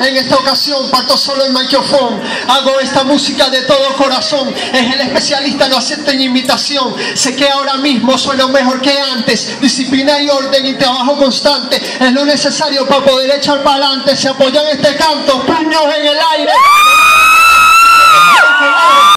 En esta ocasión parto solo el micrófono. Hago esta música de todo corazón. Es el especialista, no acepten invitación. Sé que ahora mismo sueno mejor que antes. Disciplina y orden y trabajo constante es lo necesario para poder echar para adelante. Se apoyan este canto, puños en el aire.